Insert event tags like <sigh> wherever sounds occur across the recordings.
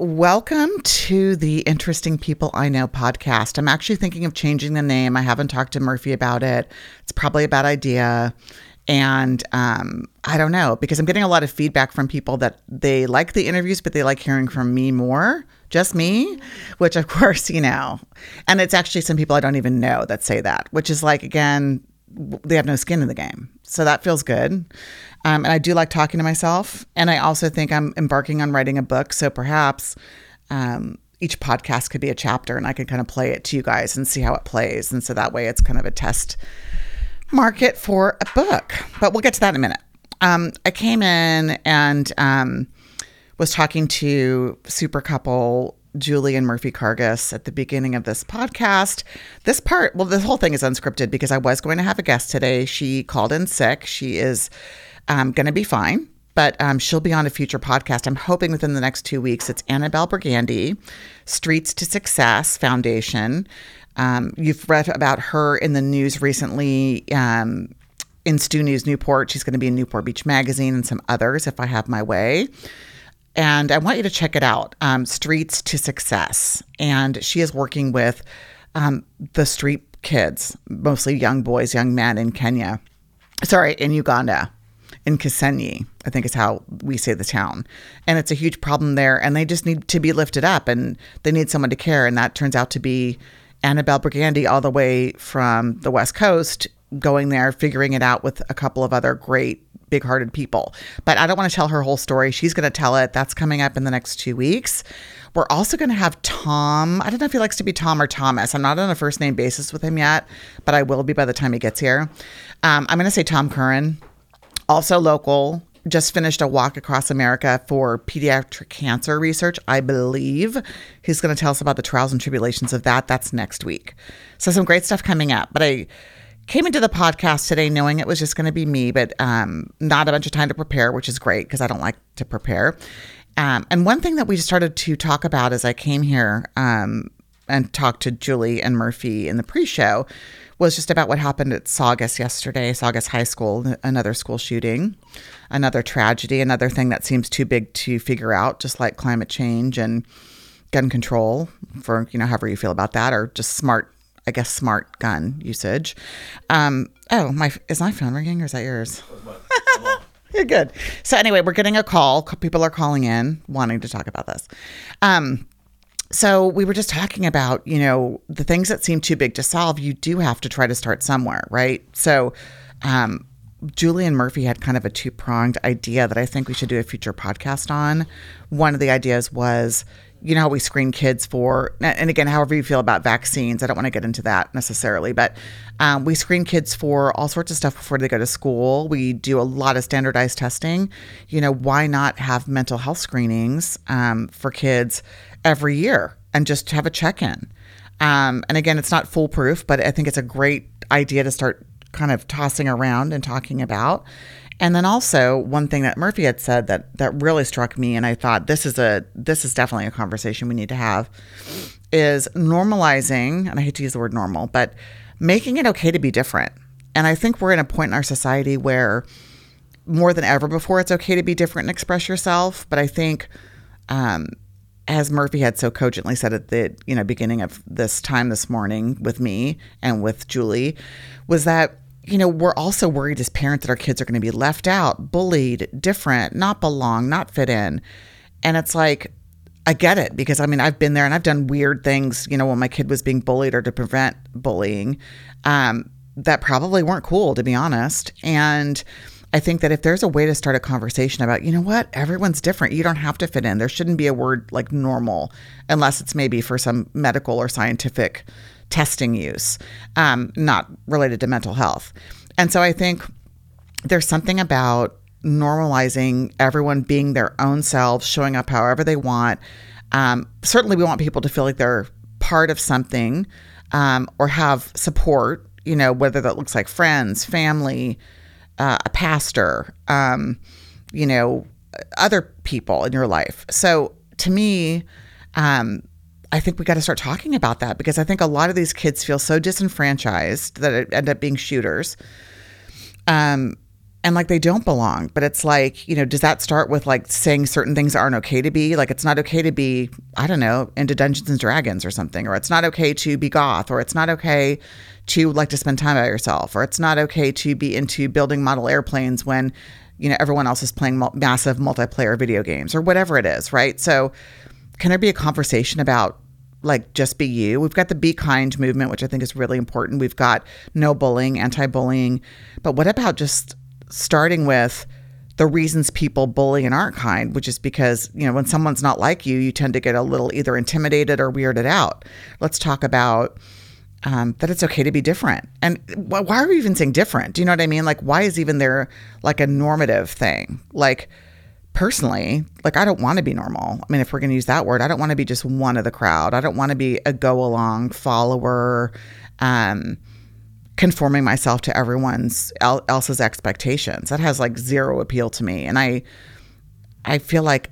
welcome to the Interesting People I Know podcast. I'm actually thinking of changing the name. I haven't talked to Murphy about it. It's probably a bad idea. And um, I don't know because I'm getting a lot of feedback from people that they like the interviews, but they like hearing from me more, just me, which of <laughs> course, you know, and it's actually some people I don't even know that say that, which is like, again, they have no skin in the game. So that feels good. Um, and I do like talking to myself. And I also think I'm embarking on writing a book. So perhaps um, each podcast could be a chapter and I could kind of play it to you guys and see how it plays. And so that way it's kind of a test market for a book. But we'll get to that in a minute. Um, I came in and um, was talking to super couple Julie and Murphy Kargas at the beginning of this podcast. This part, well, this whole thing is unscripted because I was going to have a guest today. She called in sick. She is um, going to be fine, but um, she'll be on a future podcast. I'm hoping within the next two weeks. It's Annabelle Burgandy, Streets to Success Foundation. Um, you've read about her in the news recently. Um, in Stu News Newport, she's going to be in Newport Beach Magazine and some others if I have my way and I want you to check it out um, Streets to Success. And she is working with um, the street kids, mostly young boys, young men in Kenya, sorry, in Uganda, in Kisenyi, I think is how we say the town. And it's a huge problem there, and they just need to be lifted up and they need someone to care. And that turns out to be Annabelle Brigandi all the way from the West Coast, going there, figuring it out with a couple of other great big hearted people. But I don't want to tell her whole story. She's going to tell it. That's coming up in the next two weeks. We're also going to have Tom. I don't know if he likes to be Tom or Thomas. I'm not on a first name basis with him yet, but I will be by the time he gets here. Um, I'm going to say Tom Curran, also local. Just finished a walk across America for pediatric cancer research, I believe. He's going to tell us about the trials and tribulations of that. That's next week. So, some great stuff coming up. But I came into the podcast today knowing it was just going to be me, but um, not a bunch of time to prepare, which is great because I don't like to prepare. Um, and one thing that we started to talk about as I came here um, and talked to Julie and Murphy in the pre-show was just about what happened at Saugus yesterday, Saugus High School, another school shooting, another tragedy, another thing that seems too big to figure out, just like climate change and gun control for you know however you feel about that, or just smart I guess, smart gun usage. Um, oh, my is my phone ringing or is that yours? <laughs> You're good. So anyway, we're getting a call. People are calling in wanting to talk about this. Um, so we were just talking about, you know, the things that seem too big to solve. You do have to try to start somewhere, right? So, um, Julie and Murphy had kind of a two pronged idea that I think we should do a future podcast on. One of the ideas was, you know how we screen kids for and again however you feel about vaccines i don't want to get into that necessarily but um, we screen kids for all sorts of stuff before they go to school we do a lot of standardized testing you know why not have mental health screenings um, for kids every year and just have a check-in um, and again it's not foolproof but i think it's a great idea to start kind of tossing around and talking about and then also one thing that Murphy had said that that really struck me and I thought this is a this is definitely a conversation we need to have is normalizing, and I hate to use the word normal, but making it okay to be different. And I think we're in a point in our society where more than ever before it's okay to be different and express yourself, but I think um, as Murphy had so cogently said at the you know beginning of this time this morning with me and with Julie was that you know, we're also worried as parents that our kids are going to be left out, bullied, different, not belong, not fit in. And it's like, I get it because I mean, I've been there and I've done weird things, you know, when my kid was being bullied or to prevent bullying um, that probably weren't cool, to be honest. And I think that if there's a way to start a conversation about, you know what, everyone's different. You don't have to fit in. There shouldn't be a word like normal unless it's maybe for some medical or scientific testing use, um, not related to mental health. And so I think there's something about normalizing everyone being their own selves, showing up however they want. Um, certainly, we want people to feel like they're part of something um, or have support, you know, whether that looks like friends, family, uh, a pastor, um, you know, other people in your life. So to me, um, I think we got to start talking about that because I think a lot of these kids feel so disenfranchised that it end up being shooters. Um, and like they don't belong. But it's like, you know, does that start with like saying certain things aren't okay to be? Like it's not okay to be, I don't know, into Dungeons and Dragons or something, or it's not okay to be goth, or it's not okay to like to spend time by yourself, or it's not okay to be into building model airplanes when, you know, everyone else is playing massive multiplayer video games or whatever it is, right? So, can there be a conversation about like just be you. We've got the be kind movement, which I think is really important. We've got no bullying, anti bullying. But what about just starting with the reasons people bully and aren't kind, which is because, you know, when someone's not like you, you tend to get a little either intimidated or weirded out. Let's talk about um, that it's okay to be different. And why are we even saying different? Do you know what I mean? Like, why is even there like a normative thing? Like, personally, like, I don't want to be normal. I mean, if we're going to use that word, I don't want to be just one of the crowd. I don't want to be a go along follower. Um, conforming myself to everyone's else's expectations. That has like zero appeal to me. And I I feel like,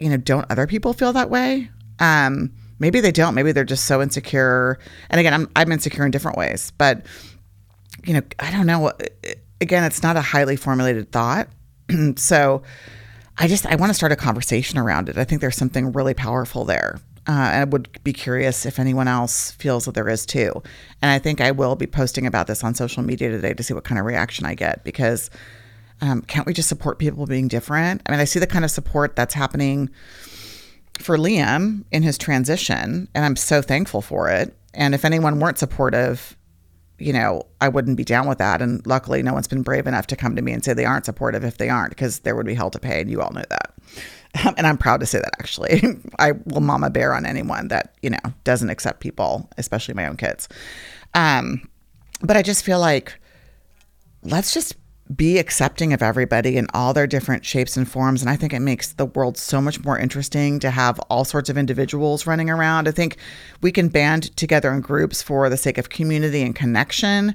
you know, don't other people feel that way? Um, maybe they don't. Maybe they're just so insecure. And again, I'm I'm insecure in different ways, but you know, I don't know. Again, it's not a highly formulated thought. <clears throat> so I just I want to start a conversation around it. I think there's something really powerful there. Uh, I would be curious if anyone else feels that there is too. And I think I will be posting about this on social media today to see what kind of reaction I get because um, can't we just support people being different? I mean, I see the kind of support that's happening for Liam in his transition, and I'm so thankful for it. And if anyone weren't supportive, you know, I wouldn't be down with that. And luckily, no one's been brave enough to come to me and say they aren't supportive if they aren't, because there would be hell to pay, and you all know that. Um, <laughs> and I'm proud to say that actually. <laughs> I will mama bear on anyone that, you know, doesn't accept people, especially my own kids. Um, but I just feel like let's just be accepting of everybody in all their different shapes and forms. And I think it makes the world so much more interesting to have all sorts of individuals running around. I think we can band together in groups for the sake of community and connection,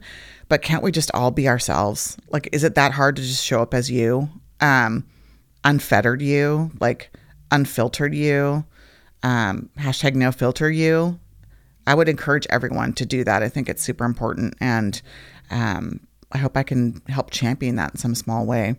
but can't we just all be ourselves? Like, is it that hard to just show up as you? Um, unfettered you, like unfiltered you, um, hashtag no filter you. I would encourage everyone to do that. I think it's super important. And um, I hope I can help champion that in some small way.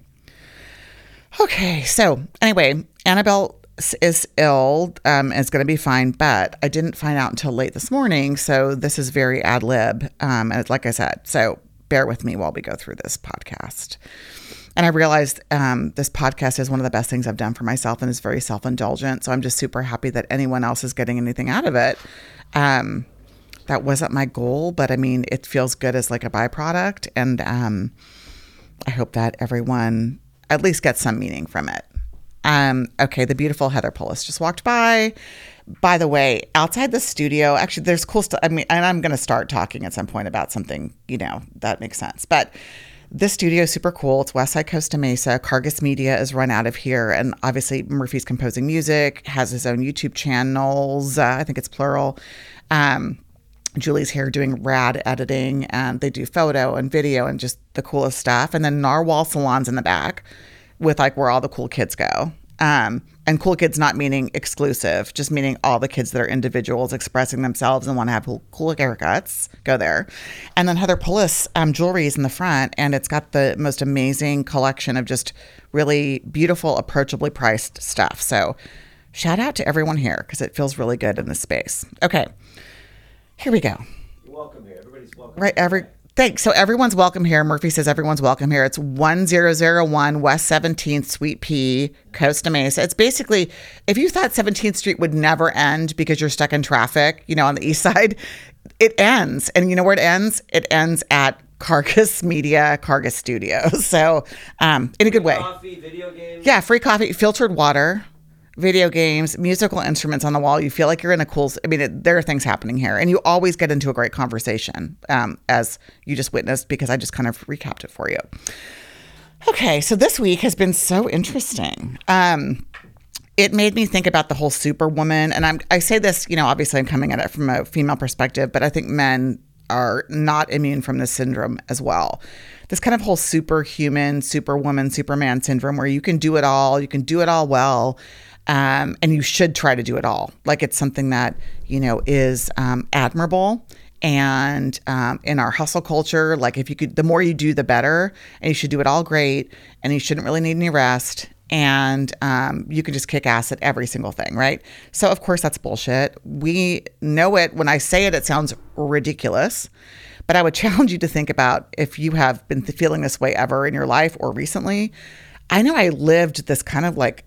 Okay, so anyway, Annabelle is ill, um, is going to be fine, but I didn't find out until late this morning. So this is very ad lib. Um, and like I said, so bear with me while we go through this podcast. And I realized um, this podcast is one of the best things I've done for myself and is very self indulgent. So I'm just super happy that anyone else is getting anything out of it. Um, that wasn't my goal, but I mean, it feels good as like a byproduct. And um, I hope that everyone at least gets some meaning from it. Um, okay, the beautiful Heather Pullis just walked by. By the way, outside the studio, actually, there's cool stuff. I mean, and I'm going to start talking at some point about something, you know, that makes sense. But this studio is super cool. It's Westside Costa Mesa. Cargus Media is run out of here. And obviously, Murphy's composing music, has his own YouTube channels. Uh, I think it's plural. Um, Julie's here doing rad editing, and they do photo and video and just the coolest stuff. And then Narwhal Salons in the back with like where all the cool kids go. Um, and cool kids not meaning exclusive, just meaning all the kids that are individuals expressing themselves and want to have cool, cool haircuts go there. And then Heather Pullis um, jewelry is in the front, and it's got the most amazing collection of just really beautiful, approachably priced stuff. So shout out to everyone here because it feels really good in this space. Okay, here we go. You're welcome here. Everybody's welcome. Right, every Thanks. So everyone's welcome here. Murphy says everyone's welcome here. It's 1001 West 17th, Suite P, Costa Mesa. It's basically, if you thought 17th Street would never end because you're stuck in traffic, you know, on the east <laughs> side, it ends. And you know where it ends? It ends at Cargus <laughs> Media, Cargus Studios. <laughs> So, um, in a good way. Coffee, video games. Yeah, free coffee, filtered water video games, musical instruments on the wall. You feel like you're in a cool. I mean, it, there are things happening here, and you always get into a great conversation, um, as you just witnessed because I just kind of recapped it for you. Okay, so this week has been so interesting. Um, it made me think about the whole superwoman, and I'm I say this, you know, obviously I'm coming at it from a female perspective, but I think men are not immune from this syndrome as well. This kind of whole superhuman, superwoman, superman syndrome where you can do it all, you can do it all well, um, and you should try to do it all. Like it's something that, you know, is um, admirable And um, in our hustle culture, like if you could, the more you do, the better. And you should do it all great. And you shouldn't really need any rest. And um, you can just kick ass at every single thing, right? So, of course, that's bullshit. We know it. When I say it, it sounds ridiculous. But I would <laughs> challenge you to think about if you have been feeling this way ever in your life or recently. I know I lived this kind of like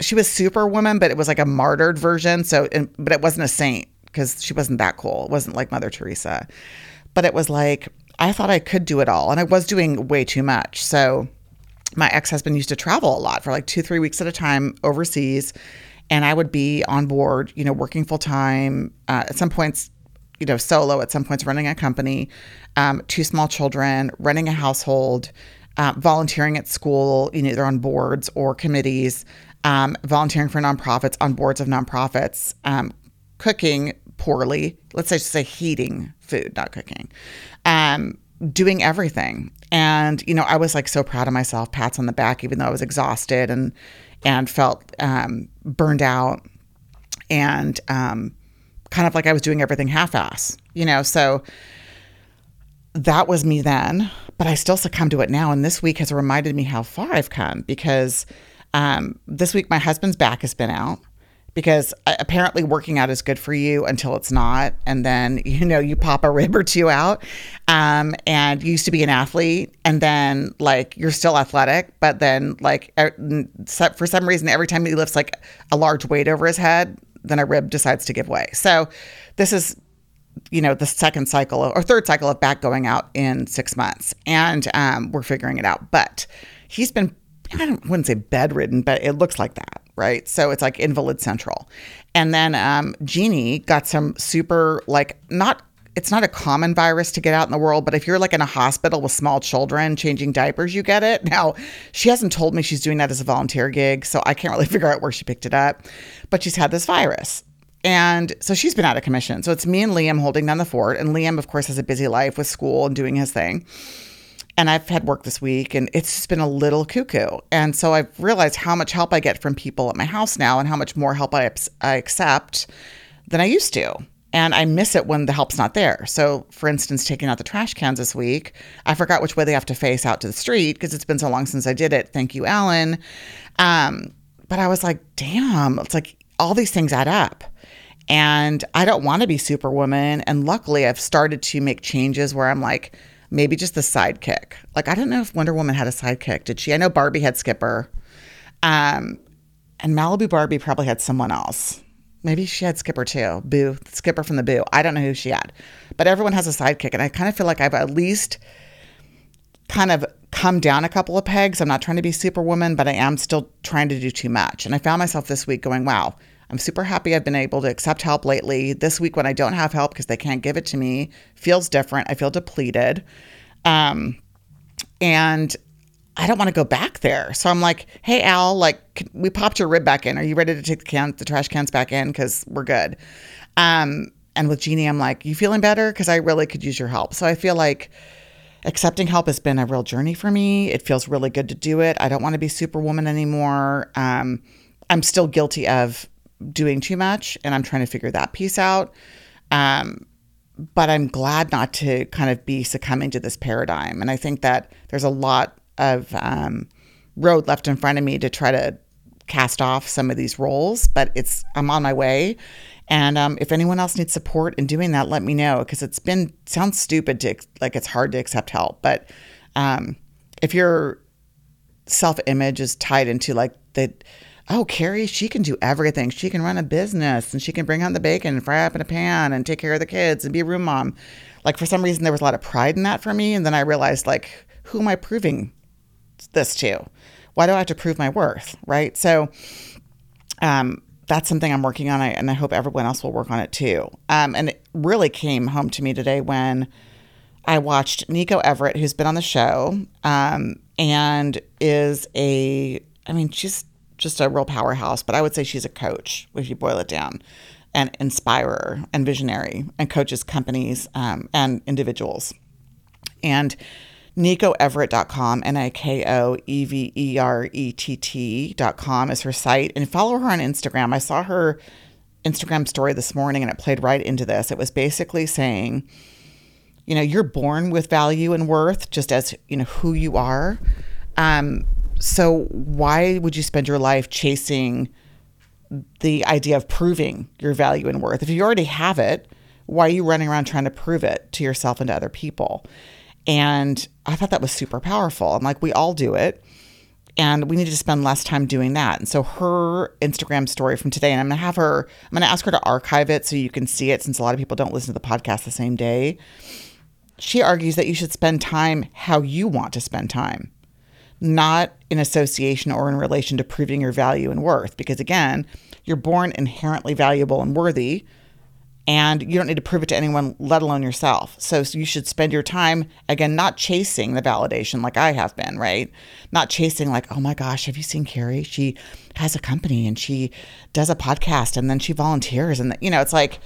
she was superwoman, but it was like a martyred version. So, but it wasn't a saint because she wasn't that cool. It wasn't like Mother Teresa, but it was like I thought I could do it all, and I was doing way too much. So, my ex husband used to travel a lot for like two, three weeks at a time overseas, and I would be on board, you know, working full time. Uh, at some points, you know, solo. At some points, running a company, um, two small children, running a household. Uh, volunteering at school, you know, either on boards or committees, um, volunteering for nonprofits on boards of nonprofits, um, cooking poorly. Let's say, just say heating food, not cooking, um, doing everything. And you know, I was like so proud of myself, pats on the back, even though I was exhausted and and felt um, burned out, and um, kind of like I was doing everything half-ass. You know, so that was me then, but I still succumb to it now. And this week has reminded me how far I've come because um, this week, my husband's back has been out because uh, apparently working out is good for you until it's not. And then, <laughs> you know, you pop a rib or two out. Um, and used to be an athlete, and then, like, you're still athletic, but then, like, for some reason, every time he lifts like a large weight over his head, then a rib decides to give way. So, this is you know the second cycle or third cycle of back going out in six months and um, we're figuring it out but he's been I wouldn't say bedridden, but it looks like that, right? So it's like invalid central. And then um, Jeannie got some super, like, not, it's not a common virus to get out in the world, but if you're like in a hospital with small children changing diapers, you get it. Now, she hasn't told me she's doing that as a volunteer gig, so I can't <laughs> really figure out where she picked it up, but she's had this virus. And so she's been out of commission. So it's me and Liam holding down the fort. And Liam, of course, has a busy life with school and doing his thing and I've had work this week and it's just been a little cuckoo. And so I've realized how much help I get from people at my house now and how much more help I, I accept than I used to. And I miss it when the help's not there. So, for instance, taking out the trash cans this week, I forgot which way they have to face out to the street because it's been so long since I did it. Thank you, Alan. Um, but I was like, damn, it's like all these things add up. And I don't want to be superwoman. And luckily, I've started to make changes where I'm like, maybe just the sidekick. Like I don't know if Wonder Woman had a sidekick. Did she? I know Barbie had Skipper. Um, and Malibu Barbie probably had someone else. Maybe she had Skipper too. Boo, Skipper from the Boo. I don't know who she had. But everyone has a sidekick. And I kind of feel like I've at least kind of come down a couple of pegs. I'm not trying to be superwoman, but I am still trying to do too much. And I found myself this week going, wow, I'm super happy I've been able to accept help lately. This week, when I don't have help because they can't give it to me, feels different. I feel depleted. Um, and I don't want to go back there. So I'm like, hey, Al, like, we popped your rib back in. Are you ready to take the can, the trash cans back in? Because we're good. Um, and with Jeannie, I'm like, you feeling better? Because I really could use your help. So I feel like accepting help has been a real journey for me. It feels really good to do it. I don't want to be superwoman anymore. Um, I'm still guilty of doing too much and I'm trying to figure that piece out. Um, but I'm glad not to kind of be succumbing to this paradigm. And I think that there's a lot of um, road left in front of me to try to cast off some of these roles, but it's I'm on my way. And um, if anyone else needs support in doing that, let me know because it's been sounds stupid to like it's hard to accept help, but um, if your self image is tied into like the oh, Carrie, she can do everything. She can run a business and she can bring home the bacon and fry up in a pan and take care of the kids and be a room mom. Like for some reason, there was a lot of pride in that for me. And then I realized, like, who am I proving this to? Why do I have to prove my worth? Right. So, um, that's something I'm working on, and I hope everyone else will work on it too. Um, and it really came home to me today when I watched Niko Everett, who's been on the show, um, and is a, I mean, she's just a real powerhouse, but I would say she's a coach if you boil it down, and inspirer and visionary, and coaches companies um, and individuals. And NikoEverett.com, N I K O E V E R E T T.com is her site. And follow her on Instagram. I saw her Instagram story this morning and it played right into this. It was basically saying, you know, you're born with value and worth just as, you know, who you are. Um, so why would you spend your life chasing the idea of proving your value and worth? If you already have it, why are you running around trying to prove it to yourself and to other people? And I thought that was super powerful. I'm like, we all do it. And we need to spend less time doing that. And so her Instagram story from today, and I'm gonna have her, I'm gonna ask her to archive it so you can see it since a lot of people don't listen to the podcast the same day. She argues that you should spend time how you want to spend time, not in association or in relation to proving your value and worth. Because again, you're born inherently valuable and worthy and you don't need to prove it to anyone, let alone yourself. So, so, you should spend your time, again, not chasing the validation like I have been, right? Not chasing, like, oh my gosh, have you seen Carrie? She has a company and she does a podcast and then she volunteers. And, you know, it's like,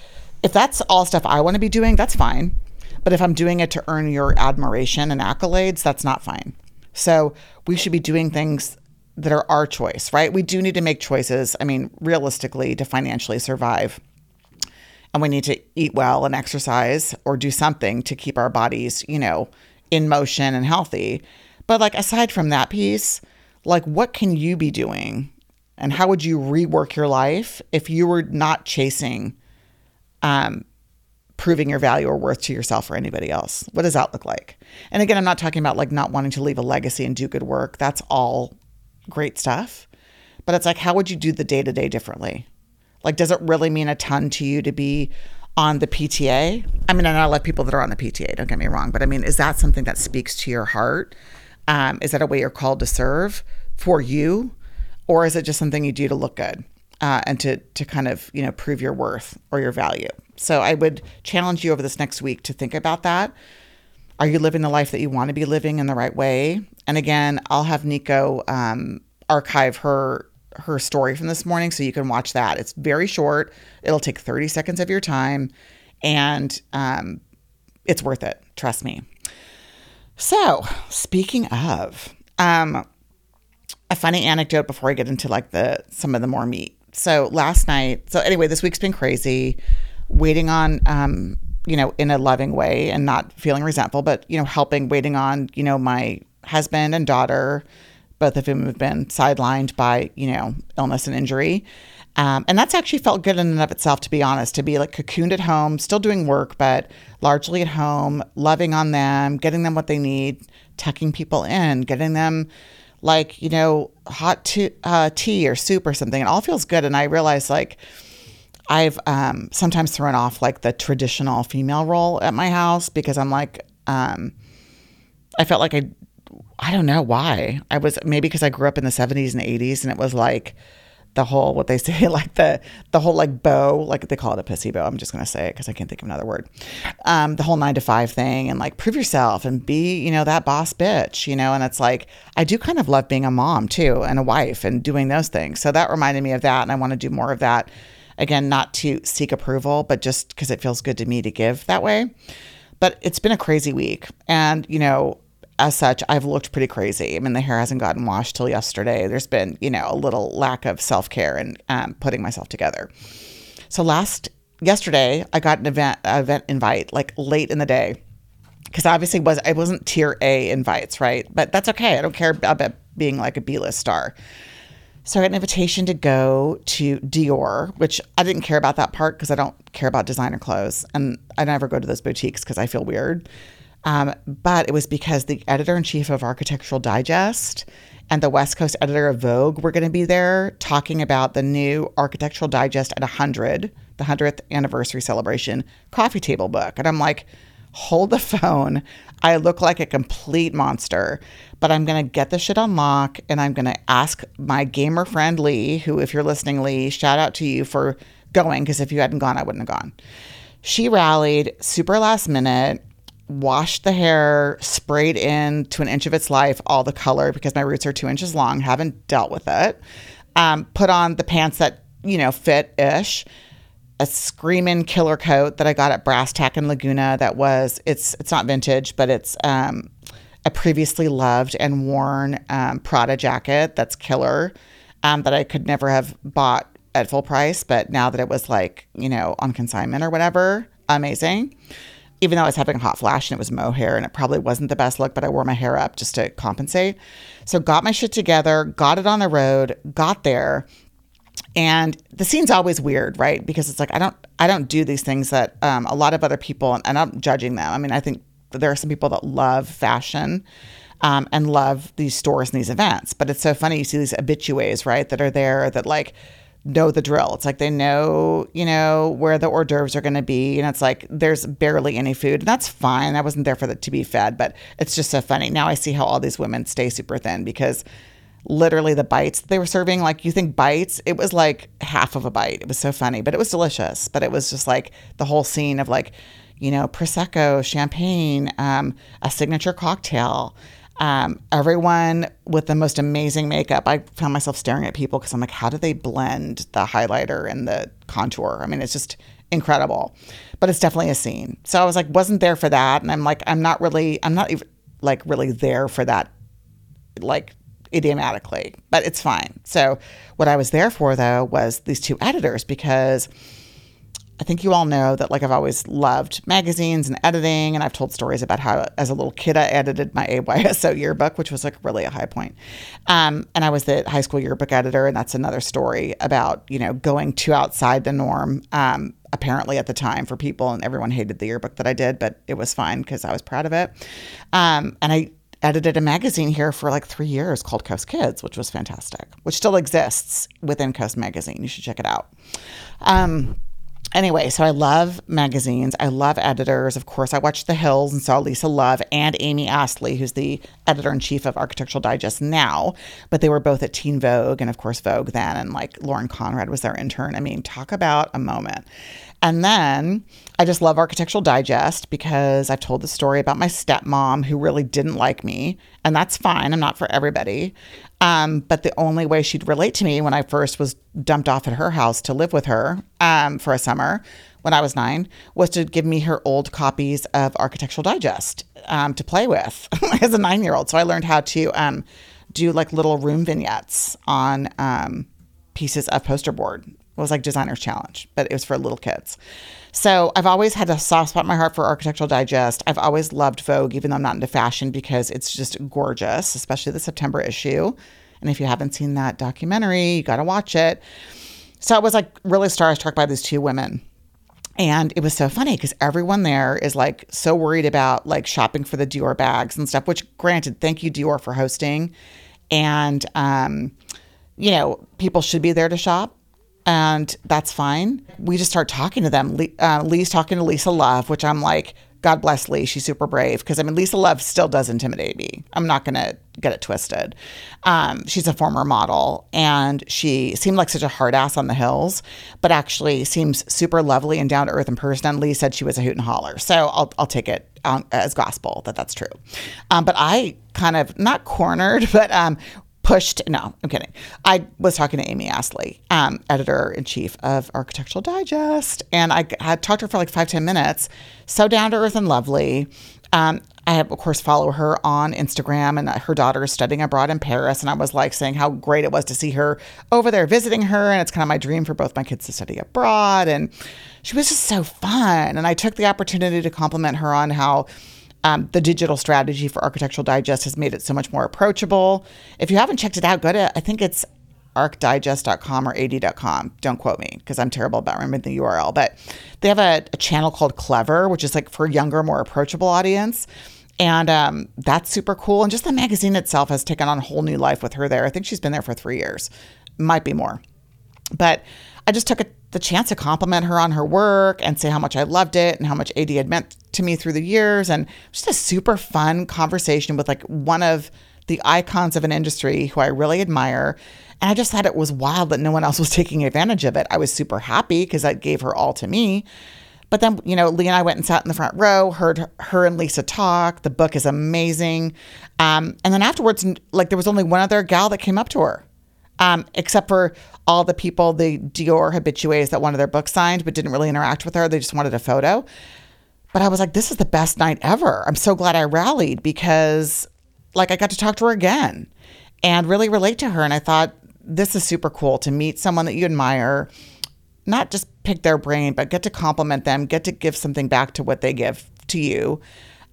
if that's all stuff I want to be doing, that's fine. But if I'm doing it to earn your admiration and accolades, that's not fine. So, we should be doing things that are our choice, right? We do need to make choices, I mean, realistically, to financially survive and we need to eat well and exercise or do something to keep our bodies, you know, in motion and healthy. But like aside from that piece, like what can you be doing and how would you rework your life if you were not chasing um proving your value or worth to yourself or anybody else? What does that look like? And again, I'm not talking about like not wanting to leave a legacy and do good work. That's all great stuff. But it's like how would you do the day-to-day differently? Like, does it really mean a ton to you to be on the PTA? I mean, I know I love people that are on the PTA, don't get me wrong, but I mean, is that something that speaks to your heart? Um, is that a way you're called to serve for you? Or is it just something you do to look good uh, and to, to kind of, you know, prove your worth or your value? So I would challenge you over this next week to think about that. Are you living the life that you want to be living in the right way? And again, I'll have Niko um, archive her her story from this morning, so you can watch that. It's very short. It'll take 30 seconds of your time, and um, it's worth it. Trust me. So, speaking of, um, a funny anecdote before I get into like the some of the more meat. So last night, so anyway, this week's been crazy. Waiting on, um, you know, in a loving way and not feeling resentful, but you know, helping, waiting on, you know, my husband and daughter both of whom have been sidelined by, you know, illness and injury. Um, and that's actually felt good in and of itself, to be honest, to be like cocooned at home, still doing work, but largely at home, loving on them, getting them what they need, tucking people in, getting them like, you know, hot tea, uh, tea or soup or something. It all feels good. And I realize like, I've um, sometimes thrown off like the traditional female role at my house because I'm like, um, I felt like I I don't know why. I was maybe because I grew up in the 70s and 80s and it was like the whole what they <laughs> say like the the whole like bow like they call it a pussy bow. I'm just going to say it because i can't think of another word. Um, the whole nine to five thing and like prove yourself and be you know that boss bitch you know and it's like i do kind of love being a mom too and a wife and doing those things. So that reminded me of that and i want to do more of that again not to seek approval but just because it feels good to me to give that way but it's been a crazy week and you know as such, I've looked pretty crazy. I mean, the hair hasn't gotten washed till yesterday. There's been, you know, a little lack of self care and um, putting myself together. So last yesterday, I got an event event invite like late in the day because obviously was I wasn't tier A invites, right? But that's okay. I don't care about being like a B list star. So I got an invitation to go to Dior, which I didn't care about that part because I don't care about designer clothes, and I never go to those boutiques because I feel weird. Um, but it was because the editor in chief of Architectural Digest and the West Coast editor of Vogue were going to be there talking about the new Architectural Digest at 100, the 100th anniversary celebration coffee table book. And I'm like, hold the phone. I look like a complete monster, but I'm going to get the shit on lock and I'm going to ask my gamer friend Lee, who, if you're listening, Lee, shout out to you for going because if you hadn't gone, I wouldn't have gone. She rallied super last minute washed the hair, sprayed in to an inch of its life, all the color because my roots are two inches long, haven't dealt with it. Um, put on the pants that, you know, fit ish. A screaming killer coat that I got at Brass Tack in Laguna that was, it's, it's not vintage, but it's, um, a previously loved and worn um, Prada jacket that's killer um, that I could never have bought at full price, but now that it was like, you know, on consignment or whatever, amazing. Even though I was having a hot flash and it was mohair and it probably wasn't the best look, but I wore my hair up just to compensate. So got my shit together, got it on the road, got there. And the scene's always weird, right? Because it's like I don't I don't do these things that um, a lot of other people and I'm judging them. I mean, I think there are some people that love fashion um, and love these stores and these events. But it's so funny you see these habitues, right, that are there that like know the drill. It's like they know, you know, where the hors d'oeuvres are going to be. And it's like there's barely any food. And that's fine. I wasn't there for that to be fed, but it's just so funny. Now I see how all these women stay super thin because literally the bites they were serving, like you think bites, it was like half of a bite. It was so funny, but it was delicious. But it was just like the whole scene of like, you know, Prosecco, champagne, um, a signature cocktail. Um, everyone with the most amazing makeup. I found myself staring at people because I'm like, how do they blend the highlighter and the contour? I mean, it's just incredible. But it's definitely a scene. So I was like, wasn't there for that. And I'm like, I'm not really, I'm not even like really there for that, like idiomatically, but it's fine. So what I was there for though was these two editors because I think you all know that like I've always loved magazines and editing, and I've told stories about how as a little kid I edited my AYSO yearbook, which was like really a high point. Um, and I was the high school yearbook editor, and that's another story about you know going too outside the norm. Um, apparently at the time for people, and everyone hated the yearbook that I did, but it was fine because I was proud of it. Um, and I edited a magazine here for like three years called Coast Kids, which was fantastic, which still exists within Coast Magazine. You should check it out. Anyway, so I love magazines. I love editors. Of course, I watched The Hills and saw Lisa Love and Amy Astley, who's the editor in chief of Architectural Digest now. But they were both at Teen Vogue and, of course, Vogue then. And like Lauren Conrad was their intern. I mean, talk about a moment. And then I just love Architectural Digest because I've told the story about my stepmom who really didn't like me. And that's fine. I'm not for everybody. Um, but the only way she'd relate to me when I first was dumped off at her house to live with her um, for a summer when I was nine was to give me her old copies of Architectural Digest um, to play with <laughs> as a nine year old. So I learned how to um, do like little room vignettes on um, pieces of poster board. It was like Designer's Challenge, but it was for little kids. So I've always had a soft spot in my heart for Architectural Digest. I've always loved Vogue, even though I'm not into fashion, because it's just gorgeous, especially the September issue. And if you haven't seen that documentary, you got to watch it. So I was like really starstruck by these two women. And it was so funny because everyone there is like so worried about like shopping for the Dior bags and stuff, which granted, thank you, Dior, for hosting. And, um, you know, people should be there to shop and that's fine. We just start talking to them. Uh, Lee's talking to Lisa Love, which I'm like, God bless Lee. She's super brave because I mean, Lisa Love still does intimidate me. I'm not going to get it twisted. Um, she's a former model and she seemed like such a hard ass on the hills, but actually seems super lovely and down to earth in person. And Lee said she was a hoot and holler. So I'll, I'll take it as gospel that that's true. Um, but I kind of not cornered, <laughs> but um, pushed. No, I'm kidding. I was talking to Amy Astley, um, editor in chief of Architectural Digest, and I had talked to her for like five ten minutes. So down to earth and lovely. Um, I have, of course, follow her on Instagram, and her daughter is studying abroad in Paris. And I was like saying how great it was to see her over there visiting her. And it's kind of my dream for both my kids to study abroad. And she was just so fun. And I took the opportunity to compliment her on how um, the digital strategy for Architectural Digest has made it so much more approachable. If you haven't checked it out, go to, I think it's arcdigest.com or ad.com. Don't quote me because I'm terrible about remembering the URL. But they have a, a, channel called Clever, which is like for a younger, more approachable audience. And um, that's super cool. And just the magazine itself has taken on a whole new life with her there. I think she's been there for three years, might be more. But I just took a, the chance to compliment her on her work and say how much I loved it and how much AD had meant to me through the years. And just a super fun conversation with like one of the icons of an industry who I really admire. And I just thought it was wild that no one else was <laughs> taking advantage of it. I was super happy because that gave her all to me. But then, you know, Lee and I went and sat in the front row, heard her and Lisa talk. The book is amazing. Um, and then afterwards, like there was only one other gal that came up to her um, except for all the people, the Dior habitués that wanted their book signed but didn't really interact with her. They just wanted a photo. But I was like, this is the best night ever. I'm so glad I rallied because, like, I got to talk to her again and really relate to her. And I thought this is super cool to meet someone that you admire, not just pick their brain, but get to compliment them, get to give something back to what they give to you.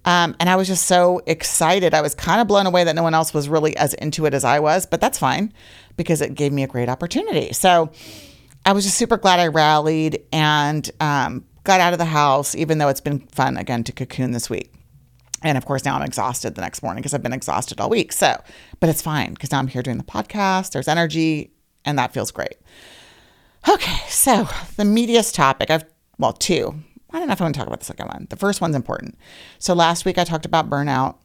Um, and I was just so excited. I was kind of blown away that no one else was really as into it as I was, but that's fine because it gave me a great opportunity. So I was just super glad I rallied and um, got out of the house, even though it's been fun again to cocoon this week. And of course, now I'm exhausted the next morning because I've been exhausted all week. So, but it's fine because now I'm here doing the podcast. There's energy, and that feels great. Okay, so the meatiest topic I've, well, two. I don't know if I want to talk about the second one. The first one's important. So last week I talked about burnout,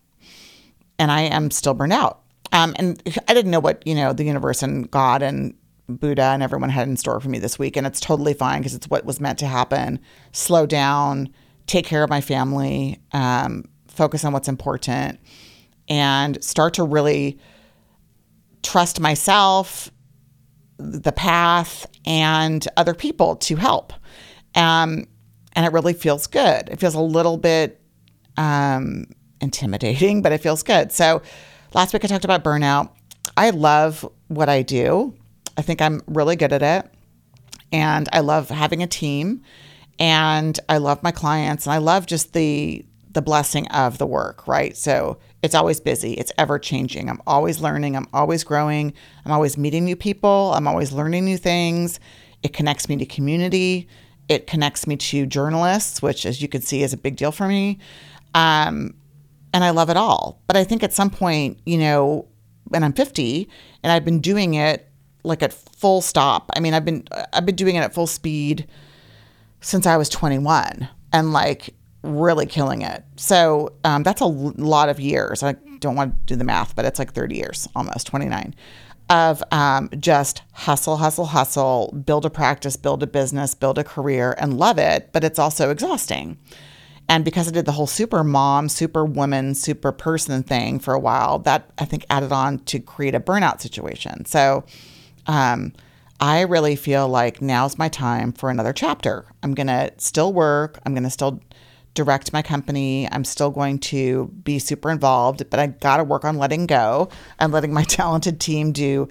and I am still burned out. Um, and I didn't know what, you know, the universe and God and Buddha and everyone had in store for me this week. And it's totally fine because it's what was meant to happen. Slow down, take care of my family, um, focus on what's important, and start to really trust myself, the path, and other people to help. Um, and it really feels good. It feels a little bit um, intimidating, but it feels good. So last week I talked about burnout. I love what I do. I think I'm really good at it. And I love having a team and I love my clients and I love just the the blessing of the work, right? So it's always busy, it's ever changing. I'm always learning, I'm always growing, I'm always meeting new people, I'm always learning new things. It connects me to community, it connects me to journalists, which, as you can see, is a big deal for me. Um, and I love it all. But I think at some point, you know, and I'm 50 and I've been doing it like at full stop. I mean, I've been I've been doing it at full speed since I was 21 and like really killing it. So um, that's a lot of years. I don't want to do the math, but it's like 30 years, almost 29 of um, just hustle, hustle, hustle, build a practice, build a business, build a career, and love it. But it's also exhausting. And because I did the whole super mom, super woman, super person thing for a while, that I think added on to create a burnout situation. So um, I really feel like now's my time for another chapter. I'm going to still work, I'm going to still direct my company. I'm still going to be super involved, but I got to work on letting go and letting my <laughs> talented team do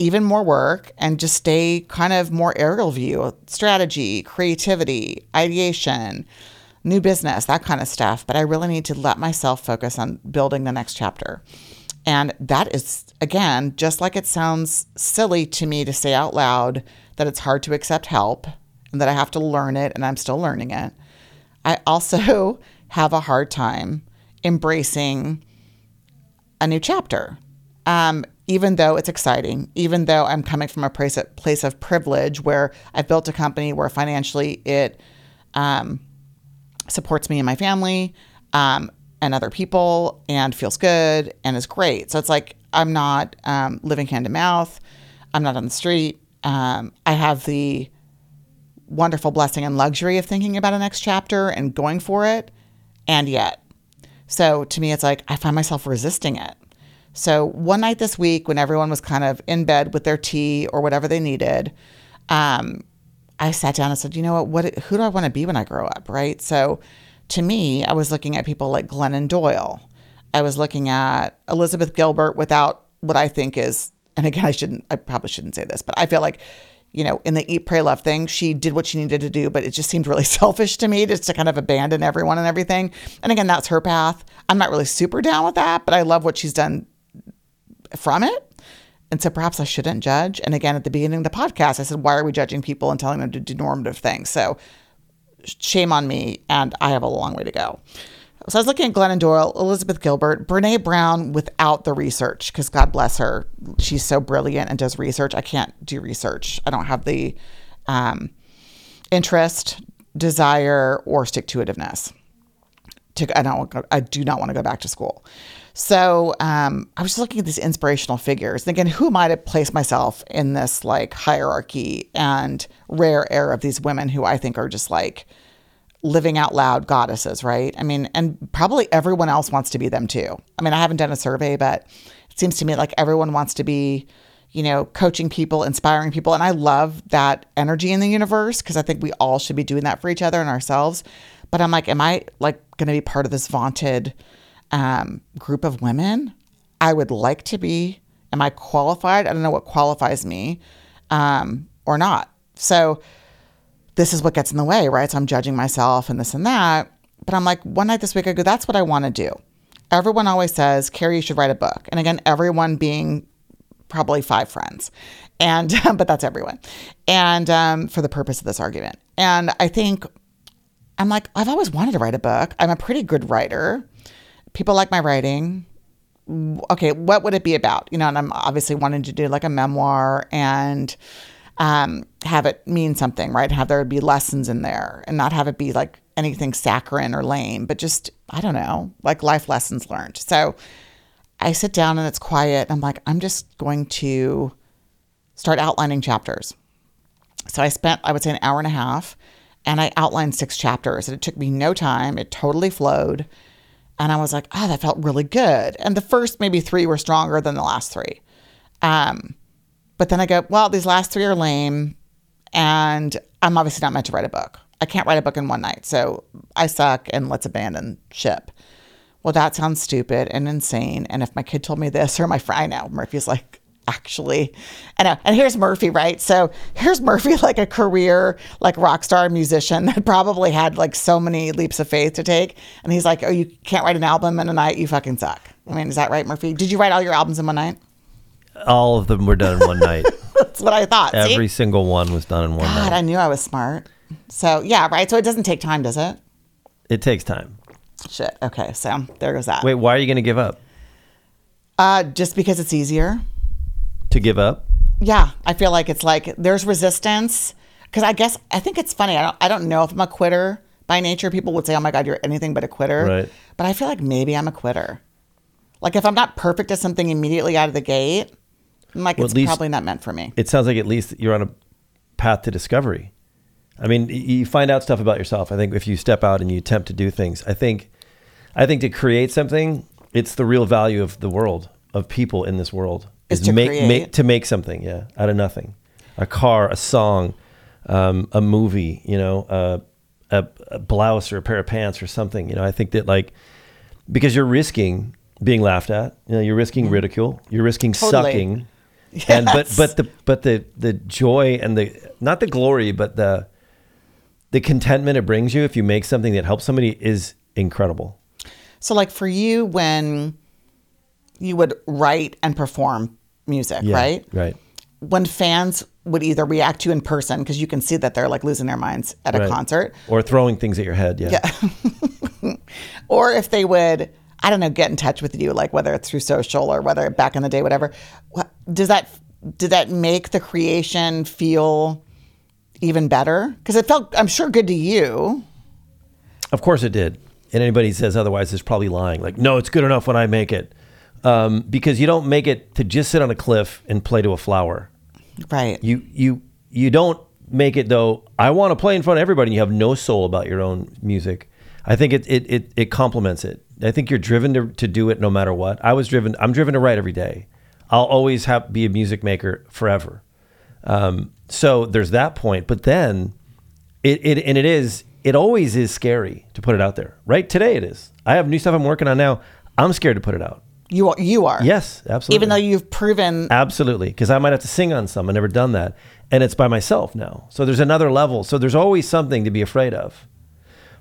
even more work and just stay kind of more aerial view, strategy, creativity, ideation, new business, that kind of stuff. But I really need to let myself focus on building the next chapter. And that is, again, just like it sounds silly to me to say out loud that it's hard to accept help and that I have to learn it and I'm still learning it. I also <laughs> have a hard time embracing a new chapter. Um, even though it's exciting, even though I'm coming from a place, place of privilege where I've built a company where financially it um, supports me and my family um, and other people and feels good and is great. So it's like I'm not um, living hand to mouth, I'm not on the street. Um, I have the wonderful blessing and luxury of thinking about a next chapter and going for it, and yet. So to me, it's like I find myself resisting it. So one night this week, when everyone was kind of in bed with their tea or whatever they needed, um, I sat down and said, you know what, what who do I want to be when I grow up, right? So to me, I was looking at people like Glennon Doyle. I was looking at Elizabeth Gilbert without what I think is, and again, I shouldn't, I probably shouldn't say this, but I feel like you know, in the eat, pray, love thing, she did what she needed to do, but it just seemed really <laughs> selfish to me just to kind of abandon everyone and everything. And again, that's her path. I'm not really super down with that, but I love what she's done from it. And so perhaps I shouldn't judge. And again, at the beginning of the podcast, I said, why are we judging people and telling them to do normative things? So shame on me. And I have a long way to go. So I was looking at Glennon Doyle, Elizabeth Gilbert, Brene Brown without the research, because God bless her. She's so brilliant and does research. I can't do research. I don't have the um, interest, desire, or stick to itiveness. I don't. I do not want to go back to school. So um, I was just looking at these inspirational figures, thinking, who might have place myself in this like hierarchy and rare air of these women who I think are just like living out loud goddesses, right? I mean, and probably everyone else wants to be them too. I mean, I haven't done a survey, but it seems to me like everyone wants to be, you know, coaching people, inspiring people. And I love that energy in the universe because I think we all should be doing that for each other and ourselves. But I'm like, am I like going to be part of this vaunted um, group of women? I would like to be Am I qualified? I don't know what qualifies me um, or not. So this is what gets in the way, right? So I'm judging myself and this and that. But I'm like, one night this week, I go, that's what I want to do. Everyone always says, Carrie, you should write a book. And again, everyone being probably five friends. And, <laughs> but that's everyone. And um, for the purpose of this argument. And I think, I'm like, I've always wanted to write a book. I'm a pretty good writer. People like my writing. Okay, what would it be about? You know, and I'm obviously wanting to do like a memoir and um, have it mean something, right? Have there be lessons in there and not have it be like anything saccharine or lame, but just, I don't know, like life lessons learned. So I sit down and it's quiet. And I'm like, I'm just going to start outlining chapters. So I spent, I would say, an hour and a half and I outlined six chapters and it took me no time. It totally flowed. And I was like, oh, that felt really good. And the first maybe three were stronger than the last three. Um, but then I go, well, these last three are lame. And I'm obviously not meant to write a book. I can't write a book in one night. So I suck and let's abandon ship. Well, that sounds stupid and insane. And if my kid told me this or my friend, I know Murphy's like, actually, I know. And here's Murphy, right? So here's Murphy, <laughs> like a career, like rock star musician that probably had like so many leaps of faith to take. And he's like, oh, you can't write an album in a night. You fucking suck. I mean, is that right, Murphy? Did you write all your albums in one night? All of them were done in one night. <laughs> That's what I thought. See? Every single one was done in one God, night. I knew I was smart. So yeah, right. So it doesn't take time, does it? It takes time. Shit. Okay. So there goes that. Wait, why are you going to give up? Uh, just because it's easier. To give up? Yeah, I feel like it's like there's resistance because I guess I think it's funny. I don't I don't know if I'm a quitter by nature. People would say, "Oh my god, you're anything but a quitter." Right. But I feel like maybe I'm a quitter. Like if I'm not perfect at something immediately out of the gate, I'm like Well, it's probably not meant for me. It sounds like at least you're on a path to discovery. I mean, you find out stuff about yourself. I think if you step out and you attempt to do things, I think, I think to create something, it's the real value of the world of people in this world Is to make, create. make to make something, yeah, out of nothing, a car, a song, um, a movie, you know, uh, a, a blouse or a pair of pants or something. You know, I think that like because you're risking being laughed at, you know, you're risking ridicule, you're risking Mm-hmm. Totally. sucking, <laughs> and but but the but the the joy and the not the glory but the the contentment it brings you if you make something that helps somebody is incredible So like for you, when you would write and perform music, yeah right? right When fans would either react to you in person because you can see that they're like losing their minds at a concert, or throwing things at your head yeah, Yeah. <laughs> or if they would, I don't know, get in touch with you, like whether it's through social or whether back in the day, whatever. Does that did that make the creation feel even better? Because it felt, I'm sure, good to you. of course it did and anybody who says otherwise is probably lying like no it's good enough when i make it um, because you don't make it to just sit on a cliff and play to a flower. Right. you you you don't make it though. I want to play in front of everybody and you have no soul about your own music. I think it it it, it complements it. I think you're driven to, to do it no matter what. I was driven i'm driven to write every day. I'll always have be a music maker forever. Um, so there's that point but then it, it and it is it always is scary to put it out there. Right today it is. I have new stuff i'm working on now. I'm scared to put it out You are, you are. yes absolutely Even though you've proven Absolutely, because I might have to sing on some. I've never done that, and it's by myself now. So there's another level. So there's always something to be afraid of.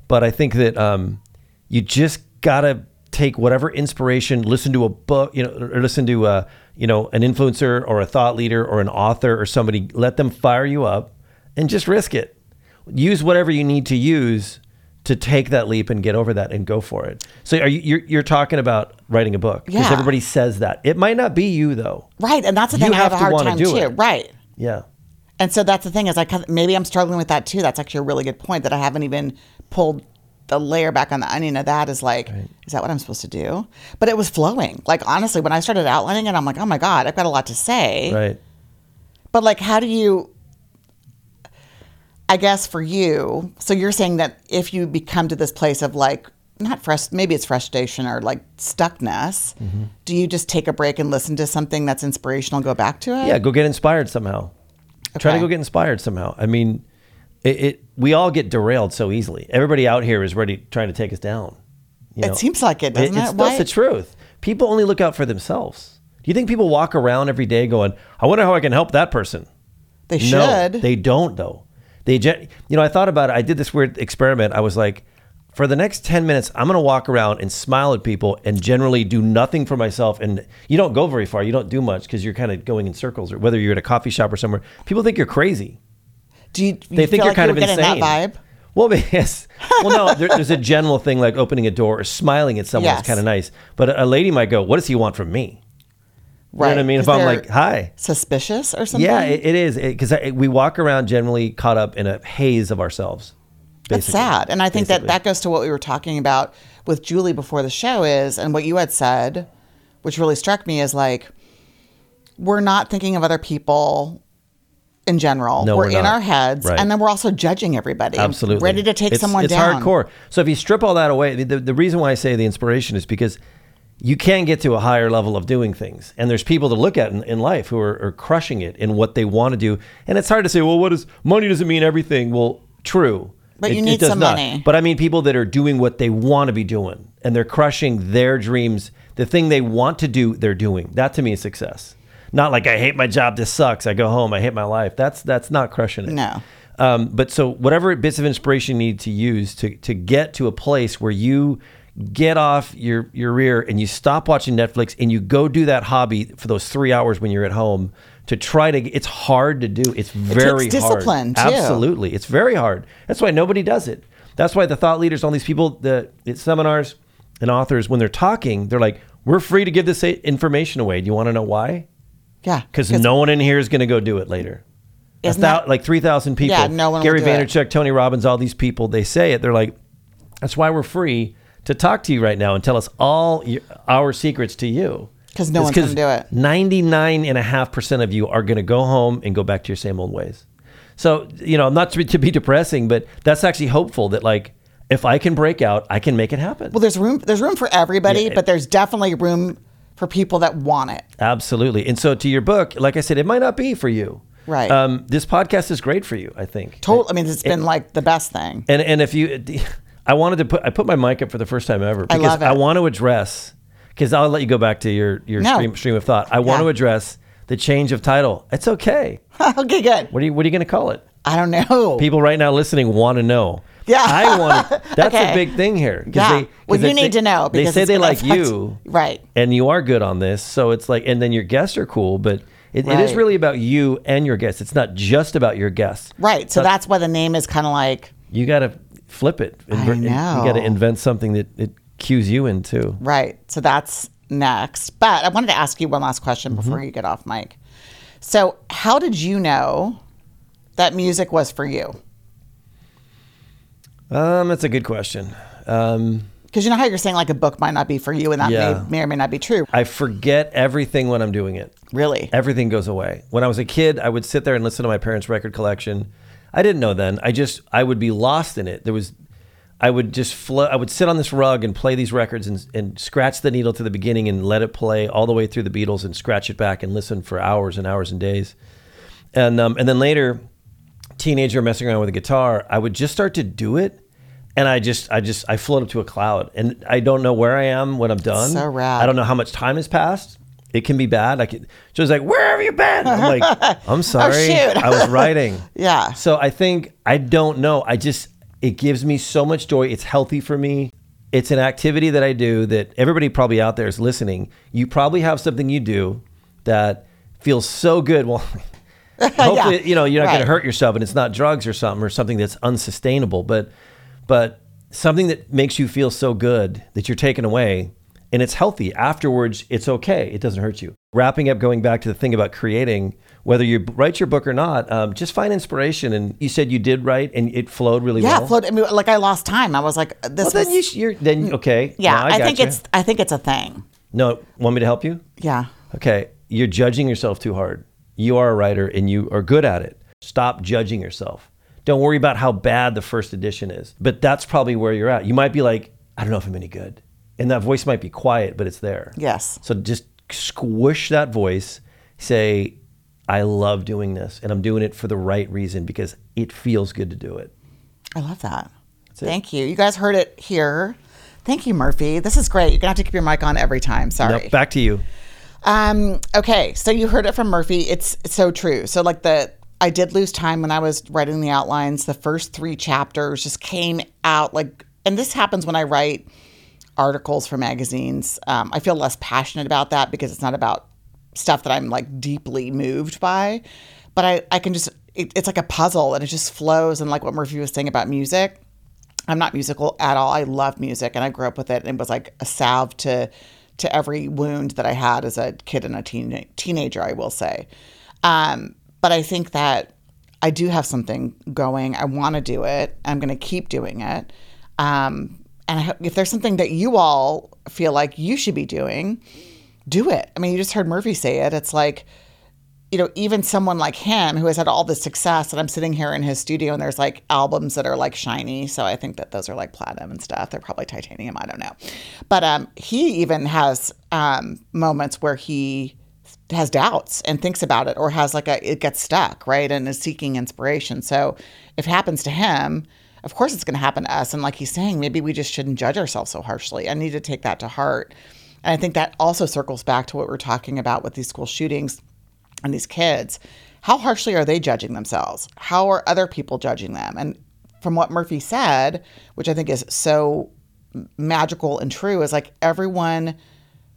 But I think that um, you just gotta take whatever inspiration, listen to a book, you know, or listen to uh, you know an influencer or a thought leader or an author or somebody. Let them fire you up, and just risk it. Use whatever you need to use to take that leap and get over that and go for it. So are you you're, you're talking about writing a book because Yeah. everybody says that. It might not be you though. right, and that's the You thing I have have a to hard time do too. it. Right. Yeah. And so that's the thing is I maybe I'm struggling with that too. That's actually a really good point that I haven't even pulled the layer back on the onion of that is like, is that what I'm supposed to do? But it was flowing. Like honestly, when I started outlining it, I'm like, oh my God, I've got a lot to say. Right. But like, how do you? I guess for you, so you're saying that if you become to this place of like not frust, maybe it's frustration or like stuckness, Mm-hmm. do you just take a break and listen to something that's inspirational, go back to it? Yeah, go get inspired somehow. Try to go get inspired somehow. I mean, it, it we all get derailed so easily. Everybody out here is ready trying to take us down. you It know? seems like it, doesn't it? it's, That's the truth. People only look out for themselves. Do you think people walk around every day going, "I wonder how I can help that person"? They No, should. they don't though. They, gen- you know, I thought about it. I did this weird experiment. I was like, for the next ten minutes, I'm going to walk around and smile at people and generally do nothing for myself. And you don't go very far. You don't do much because you're kind of going in circles. Or whether you're at a coffee shop or somewhere, people think you're crazy. Do you, They think you're like kind you of insane. that vibe? Well, <laughs> yes. Well, no. There, there's a general thing like opening a door or smiling at someone Yes. is kind of nice. But a lady might go, "What does he want from me?" Right. You know what I mean? If I'm like, "Hi." suspicious or something. Yeah, it, it is because we walk around generally caught up in a haze of ourselves. Sad. And I think Basically. that that goes to what we were talking about with Julie before the show is, and what you had said, which really struck me is like, we're not thinking of other people in general. No, we're, we're in not. our heads, Right. and then we're also judging everybody. Absolutely. Ready to take it's, someone it's down. hardcore. So if you strip all that away, the, the reason why I say the inspiration is because you can get to a higher level of doing things. And there's people to look at in, in life who are, are crushing it in what they want to do. And it's hard to say, well, what is money doesn't mean everything. Well, true. But It- you need some not. money. But I mean people that are doing what they want to be doing and they're crushing their dreams. The thing they want to do, they're doing. That to me is success. Not like I hate my job, this sucks. I go home, I hate my life. That's that's not crushing it. No. Um, but so whatever bits of inspiration you need to use to to get to a place where you get off your your rear and you stop watching Netflix and you go do that hobby for those three hours when you're at home to try to it's hard to do it's very takes discipline, hard too. absolutely it's very hard that's why nobody does it that's why the thought leaders all these people the at seminars and authors when they're talking they're like we're free to give this information away do you want to know why Yeah. because no one in here is going to go do it later. Isn't thou- that- like three thousand people. Yeah, no one will Gary do it. Vaynerchuk, Tony Robbins, all these people. They say it. They're like, that's why we're free to talk to you right now and tell us all y- our secrets to you. Because no one's gonna do it. Ninety-nine and a half percent of you are going to go home and go back to your same old ways. So you know, not to be, to be depressing, but that's actually hopeful that like if I can break out, I can make it happen. Well, there's room. There's room for everybody, Yeah. but there's definitely room for people that want it. Absolutely. And so to your book, like I said, it might not be for you. Right. Um, this podcast is great for you, I think. Total. I mean, it's been like the best thing. And and if you, <laughs> I wanted to put I put my mic up for the first time ever I because love it. I want to address because I'll let you go back to your your No. stream stream of thought. I want Yeah. to address the change of title. It's okay. <laughs> okay, good. What are you What are you going to call it? I don't know. People right now listening want to know. Yeah. I want. <laughs> That's Okay. a big thing here. 'cause yeah. they- 'cause well, you they- need they- to know They because say it's they gonna like affect- you, right? and you are good on this. So it's like, and then your guests are cool, but it, it is Right. really about you and your guests. It's not just about your guests. Right. So that's why the name is kind of like you got to flip it. Inver- You got to invent something that it cues you into. right. So that's next. But I wanted to ask you one last question before Mm-hmm. you get off mic. So, how did you know that music was for you? Um, that's a good question. Um, Because you know how you're saying like a book might not be for you, and that Yeah. may, may or may not be true. I forget everything when I'm doing it. Really? Everything goes away. When I was a kid, I would sit there and listen to my parents' record collection. I didn't know then. I just I would be lost in it. There was I would just float. I would sit on this rug and play these records and, and scratch the needle to the beginning and let it play all the way through the Beatles and scratch it back and listen for hours and hours and days. And um, and then later, teenager messing around with a guitar, I would just start to do it, and I just I just I float up to a cloud, and I don't know where I am when I'm done. So rad. I don't know how much time has passed. It can be bad. I could. She was like, "Where have you been?" I'm like, <laughs> "I'm oh, sorry, Oh. I was writing." <laughs> Yeah. So I think I don't know. I just it gives me so much joy. It's healthy for me. It's an activity that I do that everybody probably out there is listening. You probably have something you do that feels so good. <laughs> Well, hopefully, Yeah. you know, you're not going to hurt yourself and it's not drugs or something or something that's unsustainable, but but something that makes you feel so good that you're taken away and it's healthy afterwards it's okay it doesn't hurt you wrapping up going back to the thing about creating whether you write your book or not um, just find inspiration and you said you did write and it flowed really well. Yeah, well float. I mean, like I lost time. I was like, this. Is. Well then was- you sh- you're then okay yeah, I, I, think it's. I think it's a thing. no want me to help you Yeah. Okay, you're judging yourself too hard. You are a writer and you are good at it. Stop judging yourself. Don't worry about how bad the first edition is. But that's probably where you're at. You might be like, I don't know if I'm any good. And that voice might be quiet, but it's there. Yes. So just squish that voice. Say, I love doing this and I'm doing it for the right reason because it feels good to do it. I love that. Thank you. You guys heard it here. Thank you, Murphy. This is great. You're gonna have to keep your mic on every time. Sorry. Now, back to you. Um, okay, so you heard it from Murphy. It's, it's so true. So like the I did lose time when I was writing the outlines. The first three chapters just came out like, and this happens when I write articles for magazines. Um, I feel less passionate about that because it's not about stuff that I'm like deeply moved by. But I, I can just, it, it's like a puzzle and it just flows. And like what Murphy was saying about music, I'm not musical at all. I love music and I grew up with it and it was like a salve to to every wound that I had as a kid and a teen, teenager, I will say. Um, but I think that I do have something going. I want to do it. I'm going to keep doing it. Um, and if there's something that you all feel like you should be doing, do it. I mean, you just heard Murphy say it. It's like, you know, even someone like him who has had all this success, and I'm sitting here in his studio and there's like albums that are like shiny. So I think that those are like platinum and stuff. They're probably titanium. I don't know. But um, he even has um, moments where he has doubts and thinks about it or has like a, it gets stuck, right? And is seeking inspiration. So if it happens to him, of course it's going to happen to us. And like he's saying, maybe we just shouldn't judge ourselves so harshly. I need to take that to heart. And I think that also circles back to what we're talking about with these school shootings and these kids, how harshly are they judging themselves? How are other people judging them? And from what Murphy said, which I think is so magical and true, is like everyone,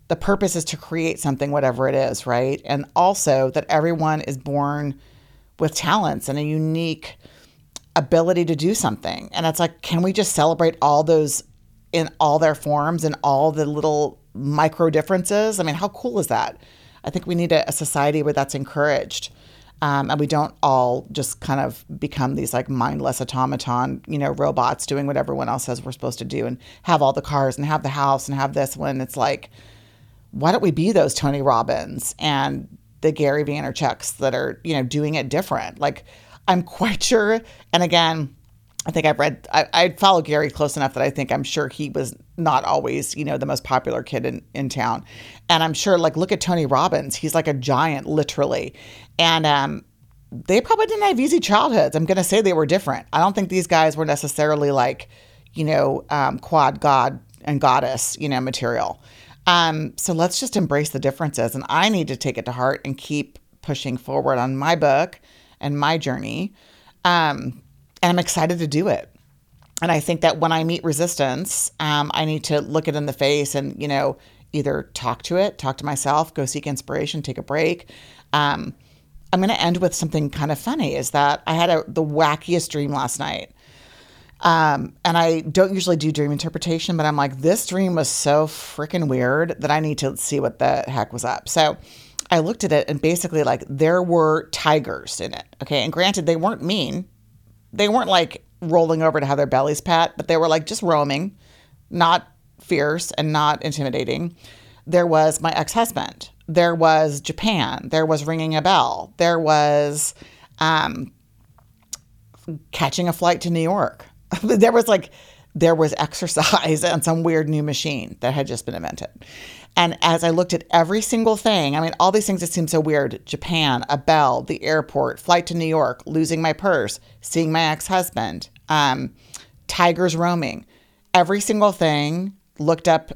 the purpose is to create something, whatever it is, right? And also that everyone is born with talents and a unique ability to do something. And it's like, can we just celebrate all those in all their forms and all the little micro differences? I mean, how cool is that? I think we need a, a society where that's encouraged. Um, and we don't all just kind of become these like mindless automaton, you know, robots doing what everyone else says we're supposed to do and have all the cars and have the house and have this when it's like, why don't we be those Tony Robbins and the Gary Vaynerchuks that are, you know, doing it different? Like, I'm quite sure. And again, I think I've read, I, I follow Gary close enough that I think I'm sure he was not always, you know, the most popular kid in, in town. And I'm sure, like, look at Tony Robbins. He's like a giant, literally. And um, they probably didn't have easy childhoods. I'm going to say they were different. I don't think these guys were necessarily like, you know, um, quad god and goddess, you know, material. Um, so let's just embrace the differences. And I need to take it to heart and keep pushing forward on my book and my journey. Um, and I'm excited to do it. And I think that when I meet resistance, um, I need to look it in the face and, you know, either talk to it, talk to myself, go seek inspiration, take a break. Um, I'm going to end with something kind of funny is that I had a, the wackiest dream last night. Um, and I don't usually do dream interpretation, but I'm like, this dream was so freaking weird that I need to see what the heck was up. So I looked at it and basically, like, there were tigers in it. Okay. And granted, they weren't mean, they weren't like rolling over to have their bellies pat, but they were like just roaming, not fierce and not intimidating. There was my ex husband. There was Japan. There was ringing a bell. There was um, catching a flight to New York. <laughs> there was like, there was exercise <laughs> on some weird new machine that had just been invented. And as I looked at every single thing, I mean, all these things that seem so weird. Japan, a bell, the airport, flight to New York, losing my purse, seeing my ex husband, um, tigers roaming, every single thing looked up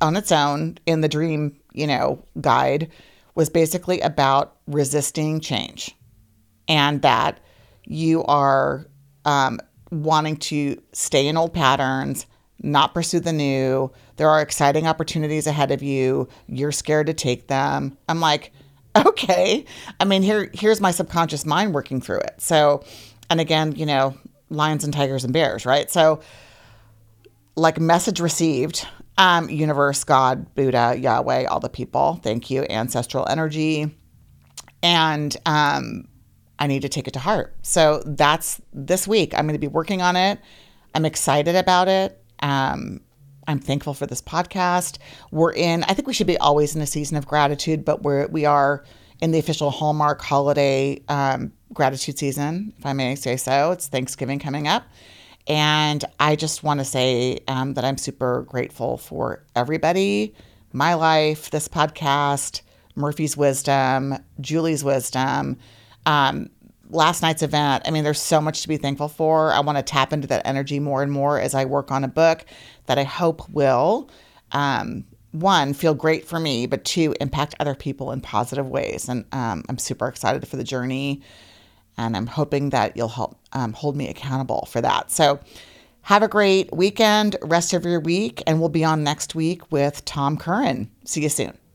on its own in the dream, you know, guide was basically about resisting change and that you are um, wanting to stay in old patterns not pursue the new. There are exciting opportunities ahead of you. You're scared to take them. I'm like, <laughs> okay. I mean, here here's my subconscious mind working through it. So, and again, you know, lions and tigers and bears, right? So, like message received, um, universe, God, Buddha, Yahweh, all the people. Thank you, ancestral energy, and um, I need to take it to heart. So that's this week. I'm going to be working on it. I'm excited about it. Um, I'm thankful for this podcast. We're in, I think we should be always in a season of gratitude, but we're, we are in the official Hallmark holiday um, gratitude season, if I may say so. It's Thanksgiving coming up. And I just want to say um, that I'm super grateful for everybody, my life, this podcast, Murphy's wisdom, Julie's wisdom. Um, last night's event, I mean, there's so much to be thankful for. I want to tap into that energy more and more as I work on a book that I hope will um, one, feel great for me, but two, impact other people in positive ways. And um, I'm super excited for the journey. And I'm hoping that you'll help um, hold me accountable for that. So have a great weekend, rest of your week, and we'll be on next week with Tom Curran. See you soon.